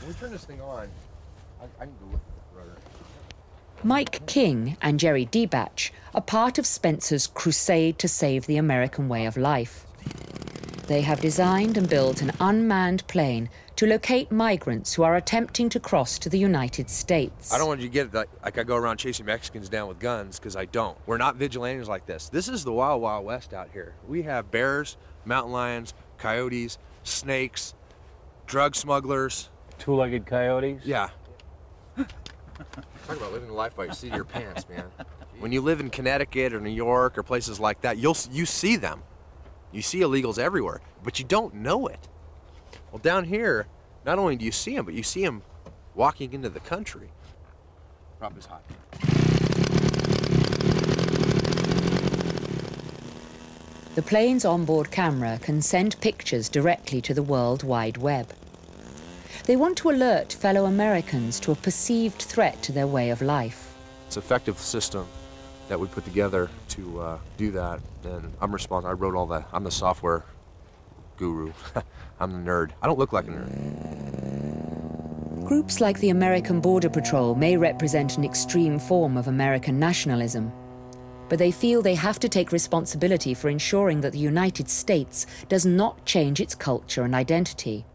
When we turn this thing on, I, I need to look at the rudder. Mike King and Jerry Debach are part of Spencer's crusade to save the American way of life. They have designed and built an unmanned plane to locate migrants who are attempting to cross to the United States. I don't want you to get like, like I go around chasing Mexicans down with guns because I don't. We're not vigilantes like this. This is the wild, wild west out here. We have bears, mountain lions, coyotes, snakes, drug smugglers. Two-legged coyotes. Yeah. Talk about living the life by the seat of your pants, man. When you live in Connecticut or New York or places like that, you'll you see them. You see illegals everywhere, but you don't know it. Well, down here, not only do you see them, but you see them walking into the country. Rob is hot. The plane's onboard camera can send pictures directly to the World Wide Web. They want to alert fellow Americans to a perceived threat to their way of life. It's an effective system that we put together to uh, do that, and I'm responsible. I wrote all that. I'm the software guru. I'm the nerd. I don't look like a nerd. Groups like the American Border Patrol may represent an extreme form of American nationalism, but they feel they have to take responsibility for ensuring that the United States does not change its culture and identity.